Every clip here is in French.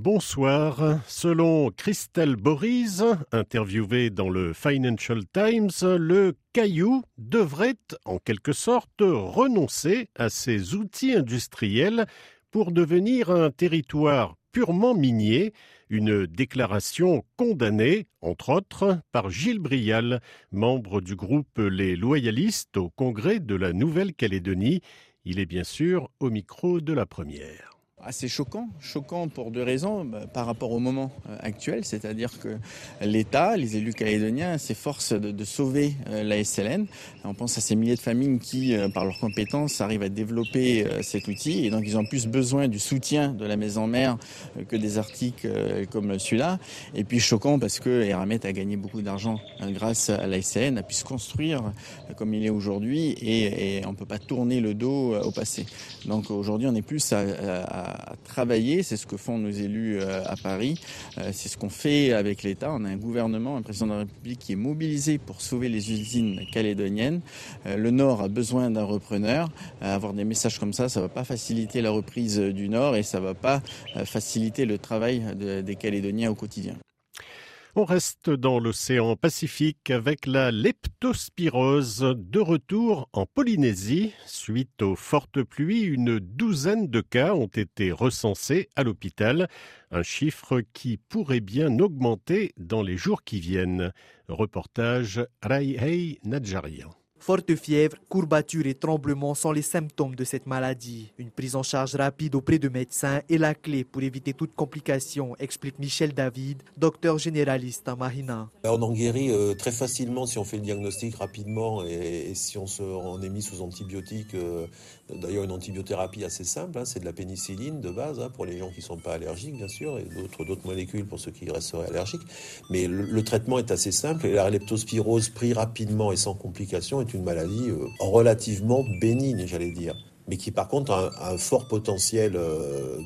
bonsoir. Selon Christelle Boris, interviewée dans le Financial Times, le caillou devrait en quelque sorte renoncer à ses outils industriels pour devenir un territoire purement minier, une déclaration condamnée, entre autres, par Gilles Brial, membre du groupe Les Loyalistes au Congrès de la Nouvelle-Calédonie. Il est bien sûr au micro de la première assez choquant, choquant pour deux raisons bah, par rapport au moment euh, actuel, c'est-à-dire que l'État, les élus calédoniens s'efforcent de, sauver euh, la SLN. On pense à ces milliers de familles qui, euh, par leurs compétences, arrivent à développer cet outil et donc ils ont plus besoin du soutien de la maison mère que des articles comme celui-là. Et puis choquant parce que Eramet a gagné beaucoup d'argent grâce à la SLN, a pu se construire comme il est aujourd'hui et, on ne peut pas tourner le dos au passé. Donc aujourd'hui on est plus à à, travailler. C'est ce que font nos élus euh, à Paris. Euh, c'est ce qu'on fait avec l'État. On a un gouvernement, un président de la République qui est mobilisé pour sauver les usines calédoniennes. Euh, le Nord a besoin d'un repreneur. Avoir des messages comme ça, ça ne va pas faciliter la reprise du Nord et ça ne va pas faciliter le travail des Calédoniens au quotidien. On reste dans l'océan Pacifique avec la leptospirose de retour en Polynésie. Suite aux fortes pluies, une douzaine de cas ont été recensés à l'hôpital, un chiffre qui pourrait bien augmenter dans les jours qui viennent. Reportage Raihei Nadjarian. Forte fièvre, courbature et tremblements sont les symptômes de cette maladie. Une prise en charge rapide auprès de médecins est la clé pour éviter toute complication, explique Michel David, docteur généraliste à Mahina. On en guérit euh, très facilement si on fait le diagnostic rapidement et, si on, se, est mis sous antibiotiques. Euh, d'ailleurs, une antibiothérapie assez simple, hein, c'est de la pénicilline de base hein, pour les gens qui ne sont pas allergiques, bien sûr, et d'autres molécules pour ceux qui resteraient allergiques. Mais le, traitement est assez simple et la leptospirose pris rapidement et sans complications une maladie euh, relativement bénigne, j'allais dire, mais qui par contre a un, fort potentiel euh,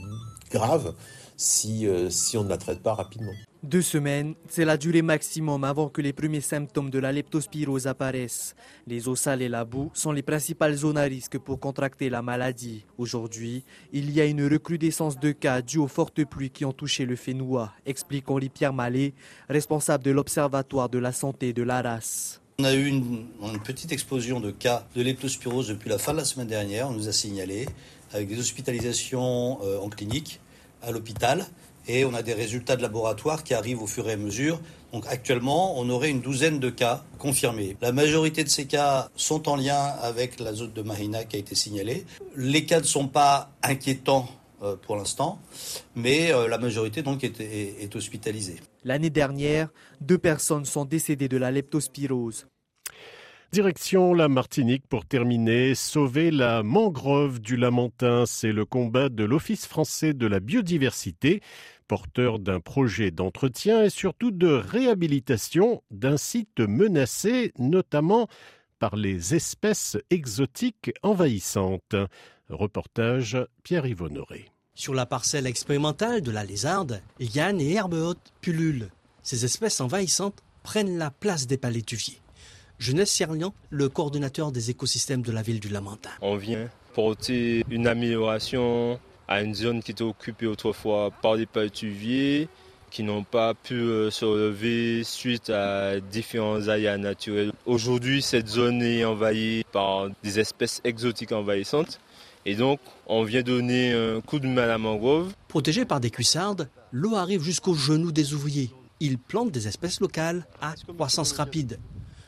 grave si, euh, si on ne la traite pas rapidement. Deux semaines, c'est la durée maximum avant que les premiers symptômes de la leptospirose apparaissent. Les eaux salées et la boue sont les principales zones à risque pour contracter la maladie. Aujourd'hui, il y a une recrudescence de cas dus aux fortes pluies qui ont touché le Fénois, explique Henri-Pierre Mallet, responsable de l'Observatoire de la santé de la race. On a eu une, petite explosion de cas de leptospirose depuis la fin de la semaine dernière, on nous a signalé, avec des hospitalisations euh, en clinique, à l'hôpital, et on a des résultats de laboratoire qui arrivent au fur et à mesure. Donc actuellement, on aurait une douzaine de cas confirmés. La majorité de ces cas sont en lien avec la zone de Mahina qui a été signalée. Les cas ne sont pas inquiétants pour l'instant, mais euh, la majorité donc est, hospitalisée. L'année dernière, deux personnes sont décédées de la leptospirose. Direction la Martinique pour terminer. Sauver la mangrove du Lamentin, c'est le combat de l'Office français de la biodiversité, porteur d'un projet d'entretien et surtout de réhabilitation d'un site menacé, notamment par les espèces exotiques envahissantes. Reportage Pierre-Yves Honoré. Sur la parcelle expérimentale de la lézarde, Yann et herbe haute pullulent. Ces espèces envahissantes prennent la place des palétuviers. Jeunesse Serlian, le coordonnateur des écosystèmes de la ville du Lamentin. On vient porter une amélioration à une zone qui était occupée autrefois par des palétuviers qui n'ont pas pu euh, se relever suite à différents aléas naturels. Aujourd'hui, cette zone est envahie par des espèces exotiques envahissantes et donc, on vient donner un coup de main à la mangrove. Protégée par des cuissardes, l'eau arrive jusqu'aux genoux des ouvriers. Ils plantent des espèces locales à croissance rapide.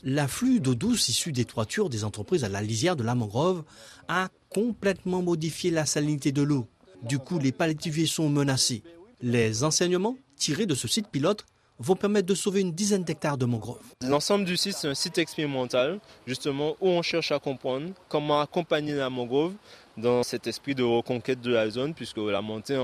L'afflux d'eau douce issue des toitures des entreprises à la lisière de la mangrove a complètement modifié la salinité de l'eau. Du coup, les palétuviers sont menacés. Les enseignements tirés de ce site pilote vont permettre de sauver une dizaine d'hectares de mangroves. L'ensemble du site, c'est un site expérimental, justement, où on cherche à comprendre comment accompagner la mangrove dans cet esprit de reconquête de la zone, puisque la montée,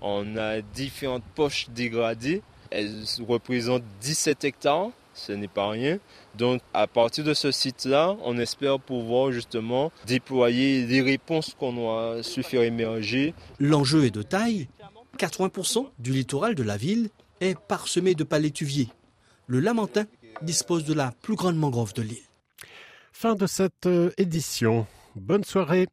on, a différentes poches dégradées. Elles représentent 17 hectares, ce n'est pas rien. Donc à partir de ce site-là, on espère pouvoir justement déployer les réponses qu'on a su faire émerger. L'enjeu est de taille. 80% du littoral de la ville est parsemé de palétuviers. Le Lamentin dispose de la plus grande mangrove de l'île. Fin de cette euh, édition. Bonne soirée.